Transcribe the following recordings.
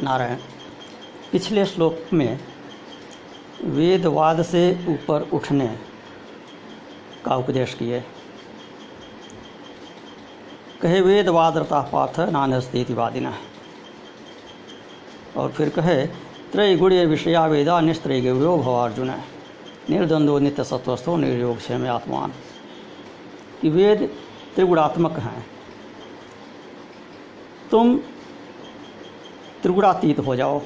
नारायण, पिछले श्लोक में वेदवाद से ऊपर उठने का उपदेश किए। कहे वेदवाद रता पार्थ नानस्ती वादिना। और फिर कहे त्रैगुण्य विषया वेदा निस्त्रय गौरव भवार्जुन। निर्द्वंदो नित्य सत्वस्थो निर्योग क्षेम आत्मान। कि वेद त्रिगुणात्मक हैं। तुम त्रिगुणातीत हो जाओ।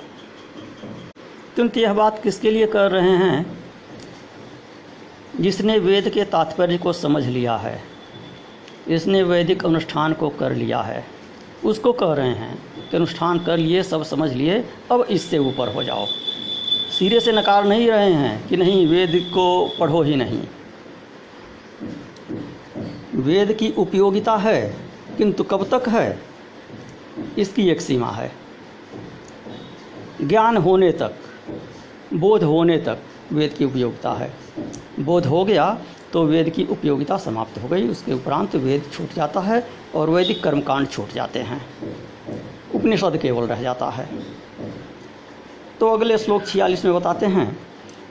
तुम तो यह बात किसके लिए कर रहे हैं? जिसने वेद के तात्पर्य को समझ लिया है। इसने वैदिक अनुष्ठान को कर लिया है। उसको कह रहे हैं कि अनुष्ठान कर लिए, सब समझ लिए, अब इससे ऊपर हो जाओ। सिरे से नकार नहीं रहे हैं कि नहीं, वेद को पढ़ो ही नहीं। वेद की उपयोगिता है, किंतु कब तक है? इसकी एक सीमा है। ज्ञान होने तक, बोध होने तक वेद की उपयोगिता है। बोध हो गया तो वेद की उपयोगिता समाप्त हो गई। उसके उपरांत वेद छूट जाता है और वैदिक कर्मकांड छूट जाते हैं। उपनिषद केवल रह जाता है। तो अगले श्लोक छियालीस में बताते हैं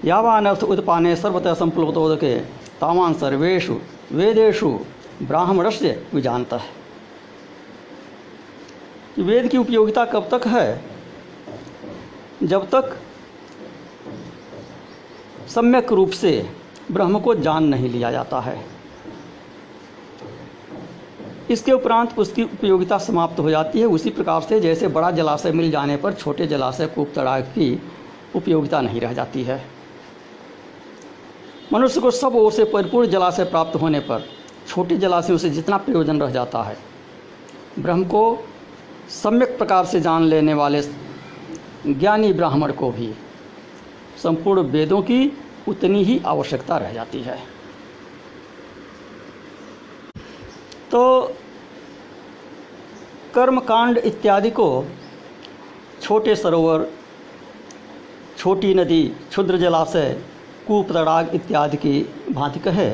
यावान अर्थ उत्पाने सर्वतः संप्लुतोदके तावान सर्वेशु वेदेशु ब्राह्मणस्य विजानता। है वेद की उपयोगिता कब तक है? जब तक सम्यक रूप से ब्रह्म को जान नहीं लिया जाता है। इसके उपरांत उसकी उपयोगिता समाप्त हो जाती है। उसी प्रकार से जैसे बड़ा जलाशय मिल जाने पर छोटे जलाशय कूप तड़ाग की उपयोगिता नहीं रह जाती है। मनुष्य को सब ओर से परिपूर्ण जलाशय प्राप्त होने पर छोटे जलाशयों से जितना प्रयोजन रह जाता है, ब्रह्म को सम्यक प्रकार से जान लेने वाले ज्ञानी ब्राह्मण को भी संपूर्ण वेदों की उतनी ही आवश्यकता रह जाती है। तो कर्मकांड इत्यादि को छोटे सरोवर, छोटी नदी, क्षुद्र जलाशय, कूप, तड़ाग इत्यादि की भांति कहे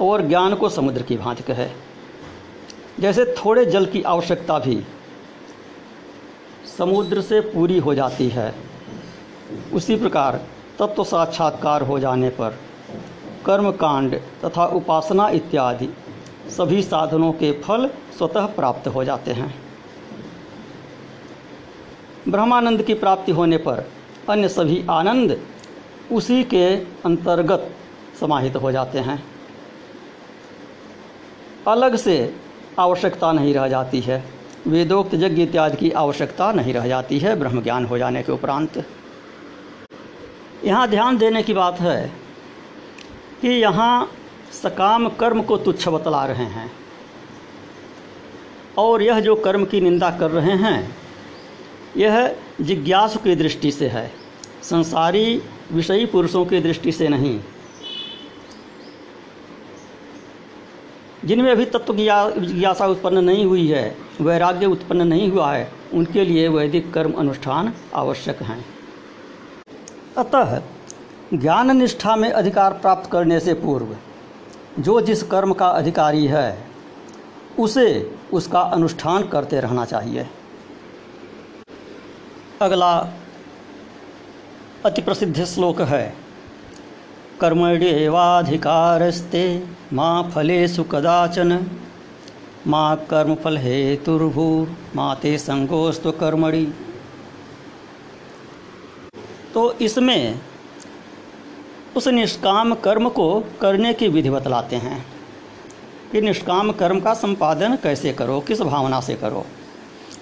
और ज्ञान को समुद्र की भांति कहे। जैसे थोड़े जल की आवश्यकता भी समुद्र से पूरी हो जाती है। उसी प्रकार तत्व साक्षात्कार हो जाने पर कर्मकांड तथा उपासना इत्यादि सभी साधनों के फल स्वतः प्राप्त हो जाते हैं। ब्रह्मानंद की प्राप्ति होने पर अन्य सभी आनंद उसी के अंतर्गत समाहित हो जाते हैं। अलग से आवश्यकता नहीं रह जाती है। वेदोक्त यज्ञ इत्यादि की आवश्यकता नहीं रह जाती है ब्रह्म ज्ञान हो जाने के उपरांत। यहाँ ध्यान देने की बात है कि यहाँ सकाम कर्म को तुच्छ बतला रहे हैं और यह जो कर्म की निंदा कर रहे हैं, यह जिज्ञासु की दृष्टि से है, संसारी विषयी पुरुषों की दृष्टि से नहीं। जिनमें अभी तत्व जिज्ञासा उत्पन्न नहीं हुई है, वैराग्य उत्पन्न नहीं हुआ है, उनके लिए वैदिक कर्म अनुष्ठान आवश्यक हैं। अतः ज्ञान निष्ठा में अधिकार प्राप्त करने से पूर्व, जो जिस कर्म का अधिकारी है, उसे उसका अनुष्ठान करते रहना चाहिए। अगला अति प्रसिद्ध श्लोक है कर्मण्येवाधिकारस्ते माँ फलेषु कदाचन। माँ कर्मफल हेतुर्भूर, माँ ते संगोस्तु कर्मणि। तो इसमें उस निष्काम कर्म को करने की विधि बतलाते हैं। कि निष्काम कर्म का संपादन कैसे करो, किस भावना से करो?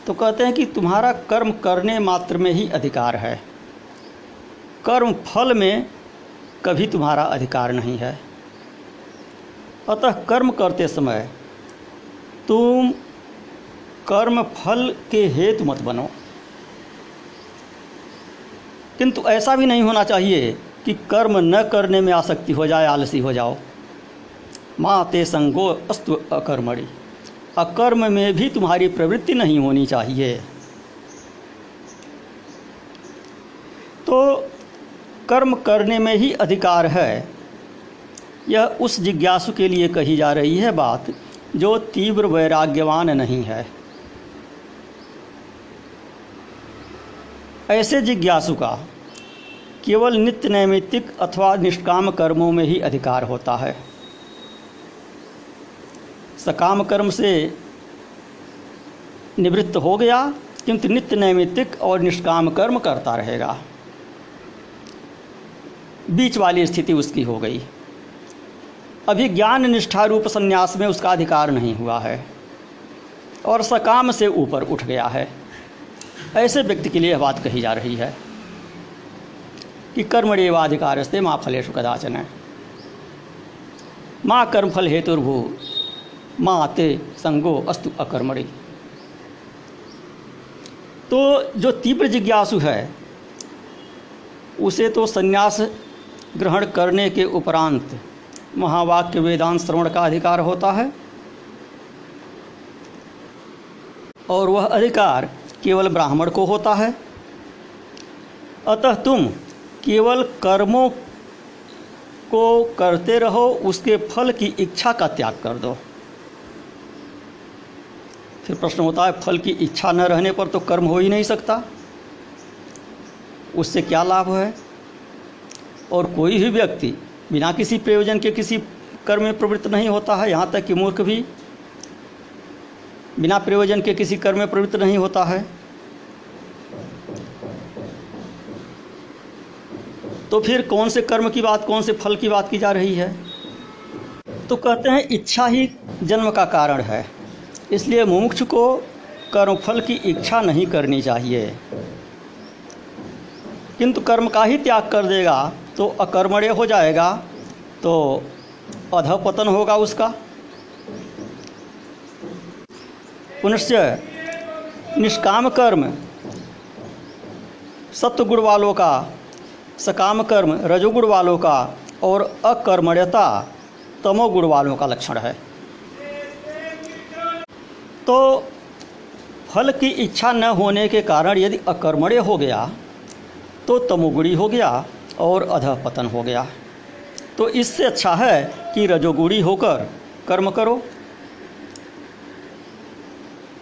तो कहते हैं कि तुम्हारा कर्म करने मात्र में ही अधिकार है। कर्म फल में कभी तुम्हारा अधिकार नहीं है। अतः कर्म करते समय तुम कर्म फल के हेतु मत बनो। किंतु ऐसा भी नहीं होना चाहिए कि कर्म न करने में आसक्ति हो जाए, आलसी हो जाओ। माँ ते संगो अस्तु अकर्मणि, अकर्म में भी तुम्हारी प्रवृत्ति नहीं होनी चाहिए। तो कर्म करने में ही अधिकार है। यह उस जिज्ञासु के लिए कही जा रही है बात, जो तीव्र वैराग्यवान नहीं है। ऐसे जिज्ञासु का केवल नित्य नैमित्तिक अथवा निष्काम कर्मों में ही अधिकार होता है। सकाम कर्म से निवृत्त हो गया, किंतु नित्य नैमित्तिक और निष्काम कर्म करता रहेगा। बीच वाली स्थिति उसकी हो गई। अभी ज्ञान निष्ठा रूप संन्यास में उसका अधिकार नहीं हुआ है और सकाम से ऊपर उठ गया है। ऐसे व्यक्ति के लिए यह बात कही जा रही है कि कर्मणेवाधिकार से माँ फलेशु कदाचन है। माँ कर्मफल हेतुर्भू, माँ ते संगो अस्तु अकर्मणि। तो जो तीव्र जिज्ञासु है, उसे तो संन्यास ग्रहण करने के उपरांत महावाक्य वेदांत श्रवण का अधिकार होता है। और वह अधिकार केवल ब्राह्मण को होता है। अतः तुम केवल कर्मों को करते रहो, उसके फल की इच्छा का त्याग कर दो। फिर प्रश्न होता है, फल की इच्छा न रहने पर तो कर्म हो ही नहीं सकता। उससे क्या लाभ है? और कोई भी व्यक्ति बिना किसी प्रयोजन के किसी कर्म में प्रवृत्त नहीं होता है, यहाँ तक कि मूर्ख भी बिना प्रयोजन के किसी कर्म में प्रवृत्त नहीं होता है। तो फिर कौन से कर्म की बात, कौन से फल की बात की जा रही है? तो कहते हैं, इच्छा ही जन्म का कारण है। इसलिए मुमुक्ष को कर्मफल की इच्छा नहीं करनी चाहिए। किंतु कर्म का ही त्याग कर देगा। तो अकर्मण्य हो जाएगा तो अधपतन होगा उसका। पुनश्च निष्काम कर्म सत्वगुण वालों का, सकाम कर्म, रजोगुण वालों का और अकर्मण्यता तमोगुण वालों का लक्षण है। तो फल की इच्छा न होने के कारण यदि अकर्मण्य हो गया तो तमोगुणी हो गया और अधः पतन हो गया। तो इससे अच्छा है कि रजोगुणी होकर कर्म करो।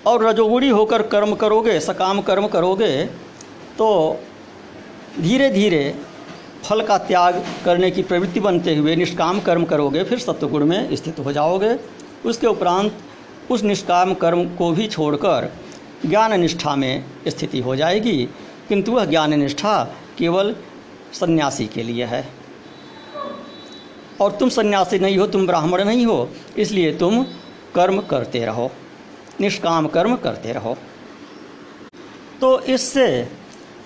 और रजोगुणी होकर कर्म करोगे, सकाम कर्म करोगे तो धीरे धीरे फल का त्याग करने की प्रवृत्ति बनते हुए निष्काम कर्म करोगे, फिर सत्वगुण में स्थित हो जाओगे। उसके उपरांत उस निष्काम कर्म को भी छोड़कर ज्ञान निष्ठा में स्थिति हो जाएगी। किंतु वह ज्ञान निष्ठा केवल सन्यासी के लिए है। और तुम सन्यासी नहीं हो, तुम ब्राह्मण नहीं हो, इसलिए तुम कर्म करते रहो, निष्काम कर्म करते रहो। तो इससे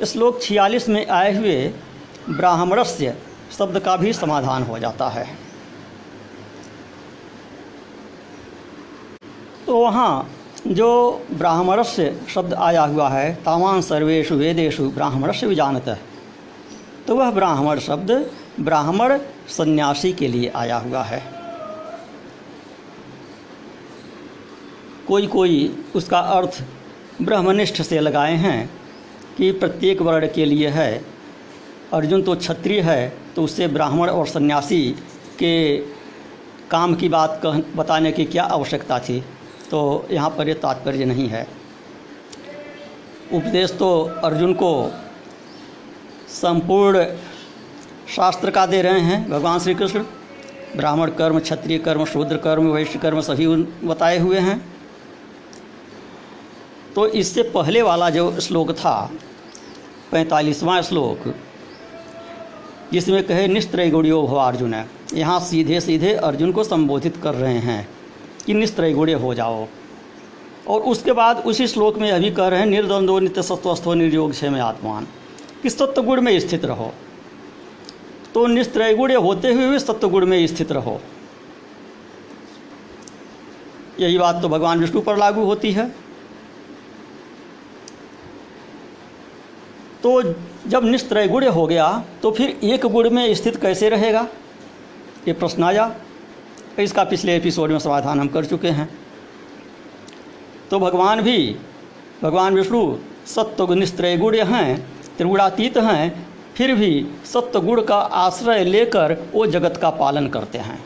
श्लोक इस छियालीस में आए हुए ब्राह्मणस्य शब्द का भी समाधान हो जाता है। तो वहाँ जो ब्राह्मणस्य शब्द आया हुआ है, तावान सर्वेशु वेदेशु ब्राह्मणस्य विजानत। है तो वह ब्राह्मण शब्द ब्राह्मण सन्यासी के लिए आया हुआ है। कोई कोई उसका अर्थ ब्रह्मनिष्ठ से लगाए हैं कि प्रत्येक वर्ण के लिए है। अर्जुन तो क्षत्रिय है तो उससे ब्राह्मण और सन्यासी के काम की बात कह, बताने की क्या आवश्यकता थी? तो यहाँ पर ये तात्पर्य नहीं है। उपदेश तो अर्जुन को संपूर्ण शास्त्र का दे रहे हैं, भगवान श्री कृष्ण ब्राह्मण कर्म, क्षत्रिय कर्म, शूद्र कर्म, वैश्य कर्म सभी बताए हुए हैं। तो इससे पहले वाला जो श्लोक था, पैंतालीसवां श्लोक, जिसमें कहे, निस्त्रय गुणियो भव अर्जुन। यहाँ सीधे सीधे अर्जुन को संबोधित कर रहे हैं कि निस्त्रय हो जाओ। और उसके बाद उसी श्लोक में अभी कह रहे हैं निर्द्वंदो नित्य सत्वस्थो निर्योग में आत्मान कि सत्वगुण में स्थित रहो। तो निस्त्रय गुण होते हुए भी सत्वगुण में स्थित रहो। यही बात तो भगवान विष्णु पर लागू होती है। तो जब निस्त्रय गुण हो गया तो फिर एक गुण में स्थित कैसे रहेगा? ये प्रश्न आया। इसका पिछले एपिसोड में समाधान हम कर चुके हैं। तो भगवान भी, भगवान विष्णु सत्व निस्त्रय गुण हैं। त्रिगुणातीत हैं, फिर भी सत्य गुण का आश्रय लेकर वो जगत का पालन करते हैं।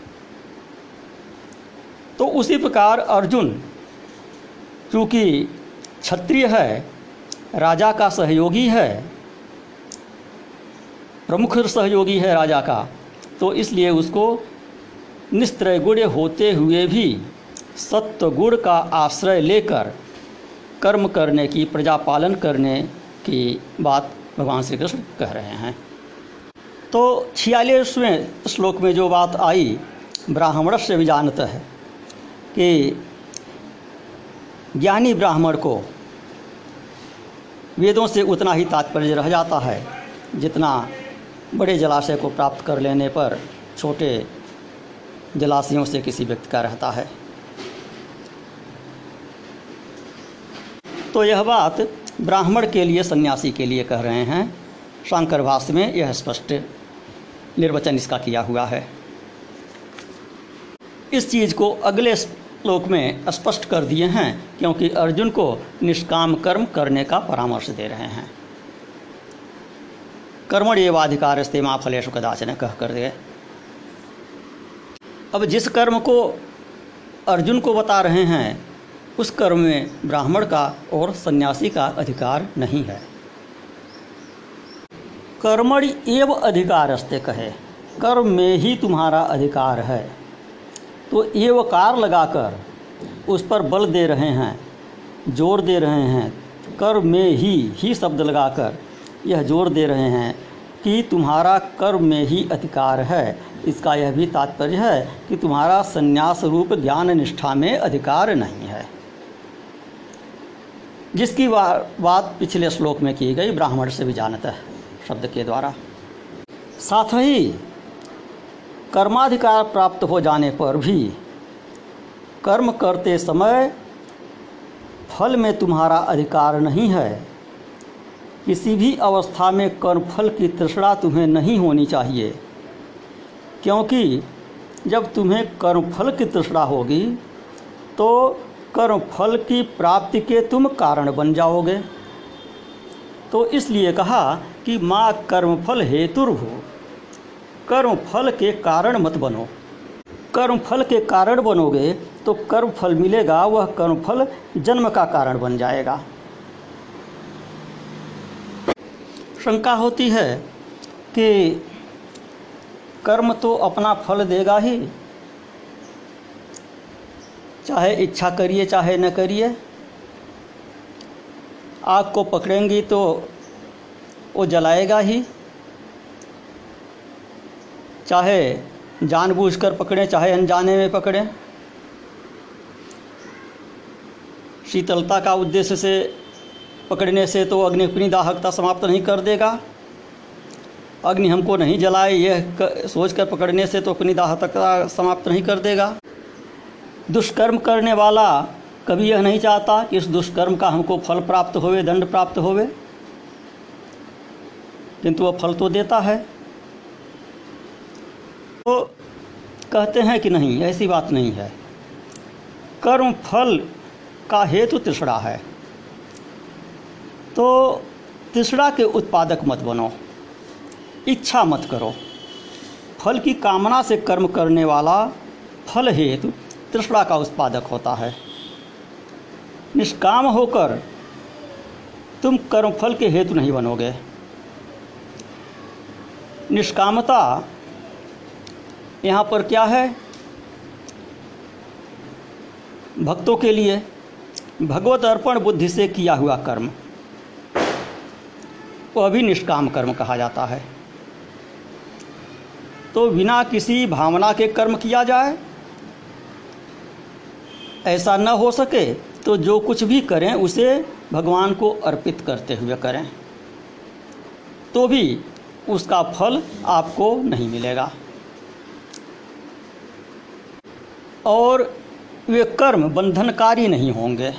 तो उसी प्रकार अर्जुन, चूँकि क्षत्रिय है, राजा का सहयोगी है, प्रमुख सहयोगी है राजा का तो इसलिए उसको निस्त्रय गुण होते हुए भी सत्व गुण का आश्रय लेकर कर्म करने की, प्रजा पालन करने की बात भगवान श्री कृष्ण कह रहे हैं। तो छियालीसवें श्लोक में जो बात आई, ब्राह्मण से भी जानता है कि ज्ञानी ब्राह्मण को वेदों से उतना ही तात्पर्य रह जाता है जितना बड़े जलाशय को प्राप्त कर लेने पर छोटे जलाशयों से किसी व्यक्ति का रहता है। तो यह बात ब्राह्मण के लिए, सन्यासी के लिए कह रहे हैं। शंकर भाष्य में यह स्पष्ट निर्वचन इसका किया हुआ है। इस चीज़ को अगले श्लोक में स्पष्ट कर दिए हैं, क्योंकि अर्जुन को निष्काम कर्म करने का परामर्श दे रहे हैं। कर्मण एवाधिकार स्ते माँ फलेश कदाचन कह कर दे। अब जिस कर्म को अर्जुन को बता रहे हैं उस कर्म में ब्राह्मण का और सन्यासी का अधिकार नहीं है। कर्मणि एव अधिकारस्ते कहे, कर्म में ही तुम्हारा अधिकार है। तो एवकार लगाकर उस पर बल दे रहे हैं, ज़ोर दे रहे हैं, कर्म में ही ही शब्द लगाकर यह ज़ोर दे रहे हैं कि तुम्हारा कर्म में ही अधिकार है। इसका यह भी तात्पर्य है कि तुम्हारा संन्यास रूप ज्ञान निष्ठा में अधिकार नहीं जिसकी बात पिछले श्लोक में की गई, ब्राह्मण से भी जानता है, शब्द के द्वारा। साथ ही, कर्माधिकार प्राप्त हो जाने पर भी, कर्म करते समय फल में तुम्हारा अधिकार नहीं है। किसी भी अवस्था में कर्म फल की तृष्णा तुम्हें नहीं होनी चाहिए, क्योंकि जब तुम्हें कर्मफल की तृष्णा होगी तो कर्म फल की प्राप्ति के तुम कारण बन जाओगे। तो इसलिए कहा कि माँ कर्मफल हेतुर्भु कर्म फल के कारण मत बनो। कर्म फल के कारण बनोगे तो कर्म फल मिलेगा, वह कर्म फल जन्म का कारण बन जाएगा। शंका होती है कि कर्म तो अपना फल देगा ही चाहे इच्छा करिए, चाहे न करिए। आग को पकड़ेंगी तो वो जलाएगा ही। चाहे जानबूझकर पकड़ें, चाहे अनजाने में पकड़ें। शीतलता का उद्देश्य से पकड़ने से तो अग्नि अपनी दाहकता समाप्त नहीं कर देगा। अग्नि हमको नहीं जलाए, यह सोच कर पकड़ने से तो अपनी दाहकता समाप्त नहीं कर देगा। दुष्कर्म करने वाला कभी यह नहीं चाहता कि इस दुष्कर्म का हमको फल प्राप्त होवे, दंड प्राप्त होवे। किंतु वह फल तो देता है। तो कहते हैं कि नहीं, ऐसी बात नहीं है। कर्म फल का हेतु तिसड़ा है। तो तिसड़ा के उत्पादक मत बनो। इच्छा मत करो। फल की कामना से कर्म करने वाला फल हेतु तृष्णा का उत्पादक होता है। निष्काम होकर तुम कर्मफल के हेतु नहीं बनोगे। निष्कामता यहाँ पर क्या है? भक्तों के लिए भगवत अर्पण बुद्धि से किया हुआ कर्म। वह भी निष्काम कर्म कहा जाता है। तो बिना किसी भावना के कर्म किया जाए ऐसा न हो सके तो जो कुछ भी करें, उसे भगवान को अर्पित करते हुए करें। तो भी उसका फल आपको नहीं मिलेगा। और वे कर्म बंधनकारी नहीं होंगे।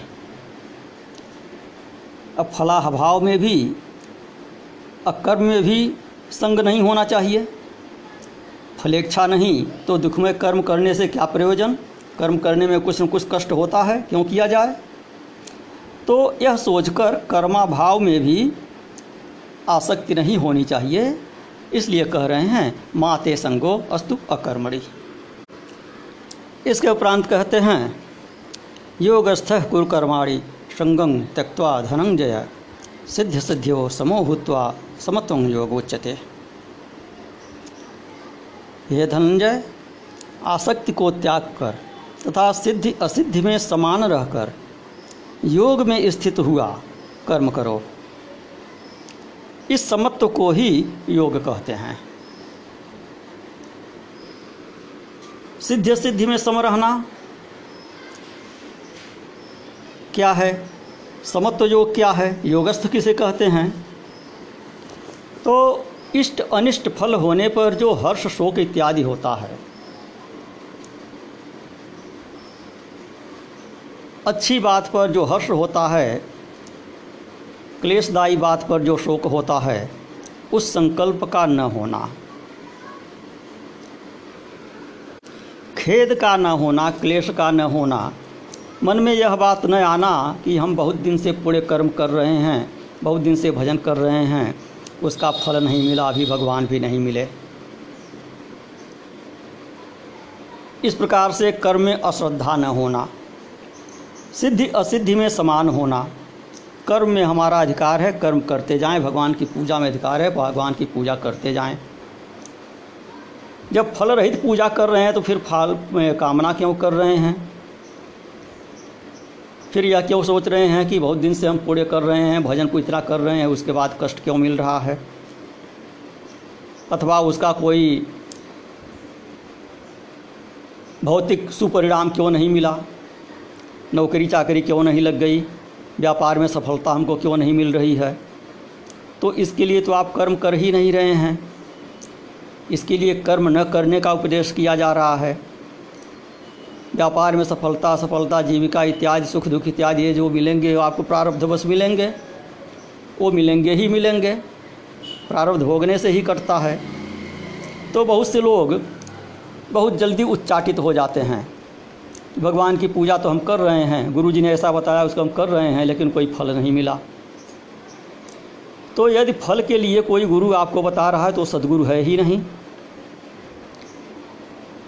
अब फलाभाव में भी, अकर्म में भी संग नहीं होना चाहिए। फलेच्छा नहीं तो दुखमय कर्म करने से क्या प्रयोजन? कर्म करने में कुछ न कुछ कष्ट होता है, क्यों किया जाए? तो यह सोचकर कर्माभाव में भी आसक्ति नहीं होनी चाहिए, इसलिए कह रहे हैं, माते संगो अस्तु अकर्मणि। इसके उपरांत कहते हैं, योगस्थ कुरकर्माणि संगं त्यक्वा धनंजय सिद्ध सिद्धियो समो भूतवा समत्व योग उच्यते हे धनंजय, आसक्ति को त्याग कर तथा सिद्धि, असिद्धि में समान रहकर योग में स्थित हुआ, कर्म करो। इस समत्व को ही योग कहते हैं। सिद्ध सिद्धि में सम रहना क्या है? समत्व योग क्या है? योगस्थ किसे कहते हैं? तो इष्ट, अनिष्ट फल होने पर जो हर्ष, शोक इत्यादि होता है अच्छी बात पर जो हर्ष होता है, क्लेशदायी बात पर जो शोक होता है, उस संकल्प का न होना। खेद का न होना, क्लेश का न होना। मन में यह बात न आना कि हम बहुत दिन से पूरे कर्म कर रहे हैं, बहुत दिन से भजन कर रहे हैं, उसका फल नहीं मिला, अभी भगवान भी नहीं मिले। इस प्रकार से कर्म में अश्रद्धा न होना। सिद्धि असिद्धि में समान होना। कर्म में हमारा अधिकार है, कर्म करते जाएँ, भगवान की पूजा में अधिकार है, भगवान की पूजा करते जाएँ। जब फल रहित पूजा कर रहे हैं तो फिर फल में कामना क्यों कर रहे हैं? फिर यह क्यों सोच रहे हैं कि बहुत दिन से हम पूरे कर रहे हैं, भजन को इतना कर रहे हैं, उसके बाद कष्ट क्यों मिल रहा है? अथवा उसका कोई भौतिक सुपरिणाम क्यों नहीं मिला? नौकरी चाकरी क्यों नहीं लग गई? व्यापार में सफलता हमको क्यों नहीं मिल रही है? तो इसके लिए तो आप कर्म कर ही नहीं रहे हैं। इसके लिए कर्म न करने का उपदेश किया जा रहा है। व्यापार में सफलता सफलता, जीविका इत्यादि, सुख दुख इत्यादि, ये जो मिलेंगे आपको प्रारब्ध बस मिलेंगे। वो मिलेंगे ही मिलेंगे। प्रारब्ध भोगने से ही कटता है। तो बहुत से लोग बहुत जल्दी उच्चाटित हो जाते हैं। भगवान की पूजा तो हम कर रहे हैं गुरु जी ने ऐसा बताया, उसको हम कर रहे हैं, लेकिन कोई फल नहीं मिला। तो यदि फल के लिए कोई गुरु आपको बता रहा है तो सदगुरु है ही नहीं।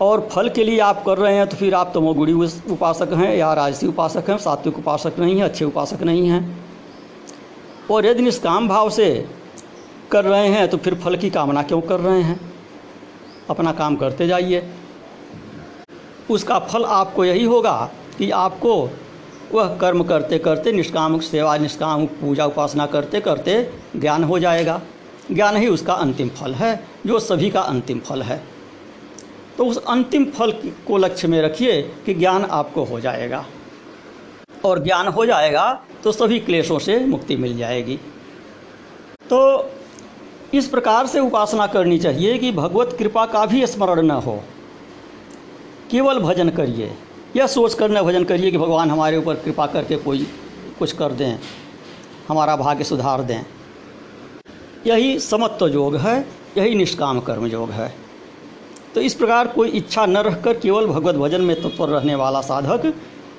और फल के लिए आप कर रहे हैं तो फिर आप तमोगुड़ी उपासक हैं, या राजसी उपासक हैं, सात्विक उपासक नहीं हैं, अच्छे उपासक नहीं हैं। और यदि निष्काम भाव से कर रहे हैं तो फिर फल की कामना क्यों कर रहे हैं? अपना काम करते जाइए। उसका फल आपको यही होगा कि आपको वह कर्म करते करते निष्काम सेवा, निष्काम पूजा, उपासना करते करते ज्ञान हो जाएगा। ज्ञान ही उसका अंतिम फल है, जो सभी का अंतिम फल है। तो उस अंतिम फल को लक्ष्य में रखिए कि ज्ञान आपको हो जाएगा। और ज्ञान हो जाएगा तो सभी क्लेशों से मुक्ति मिल जाएगी। तो इस प्रकार से उपासना करनी चाहिए कि भगवत कृपा का भी स्मरण न हो। केवल भजन करिए। यह सोच कर न भजन करिए कि भगवान हमारे ऊपर कृपा करके कोई कुछ कर दें, हमारा भाग्य सुधार दें। यही समत्व योग है, यही निष्काम कर्म योग है। तो इस प्रकार कोई इच्छा न रखकर केवल भगवत भजन में तत्पर रहने वाला साधक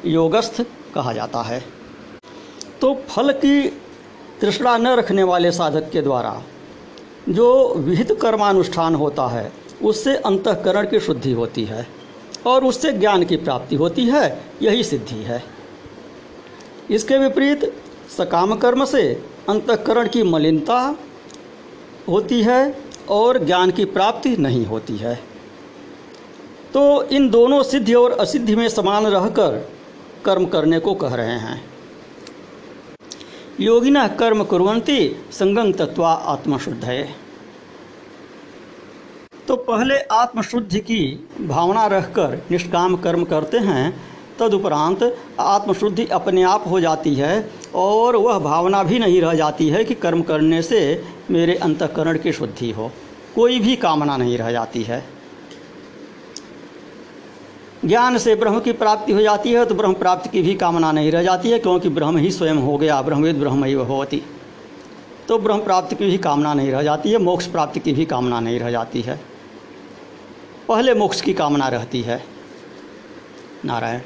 योगस्थ कहा जाता है। तो फल की तृष्णा न रखने वाले साधक के द्वारा जो विहित कर्मानुष्ठान होता है, उससे अंतकरण की शुद्धि होती है। और उससे ज्ञान की प्राप्ति होती है, यही सिद्धि है। इसके विपरीत सकाम कर्म से अंतकरण की मलिनता होती है और ज्ञान की प्राप्ति नहीं होती है। तो इन दोनों सिद्धि और असिद्धि में समान रहकर कर्म करने को कह रहे हैं। योगिना कर्म कुरंती संगम तत्वा आत्मशुद्ध है तो पहले आत्मशुद्धि की भावना रखकर निष्काम कर्म करते हैं, तदुपरांत आत्मशुद्धि अपने आप हो जाती है और वह भावना भी नहीं रह जाती है कि कर्म करने से मेरे अंतकरण की शुद्धि हो। कोई भी कामना नहीं रह जाती है। ज्ञान से ब्रह्म की प्राप्ति हो जाती है तो ब्रह्म प्राप्ति की भी कामना नहीं रह जाती है, क्योंकि ब्रह्म ही स्वयं हो गया, ब्रह्मविद ब्रह्म ही होती। तो ब्रह्म प्राप्ति की भी कामना नहीं रह जाती है, मोक्ष प्राप्ति की भी कामना नहीं रह जाती है। पहले मोक्ष की कामना रहती है। नारायण।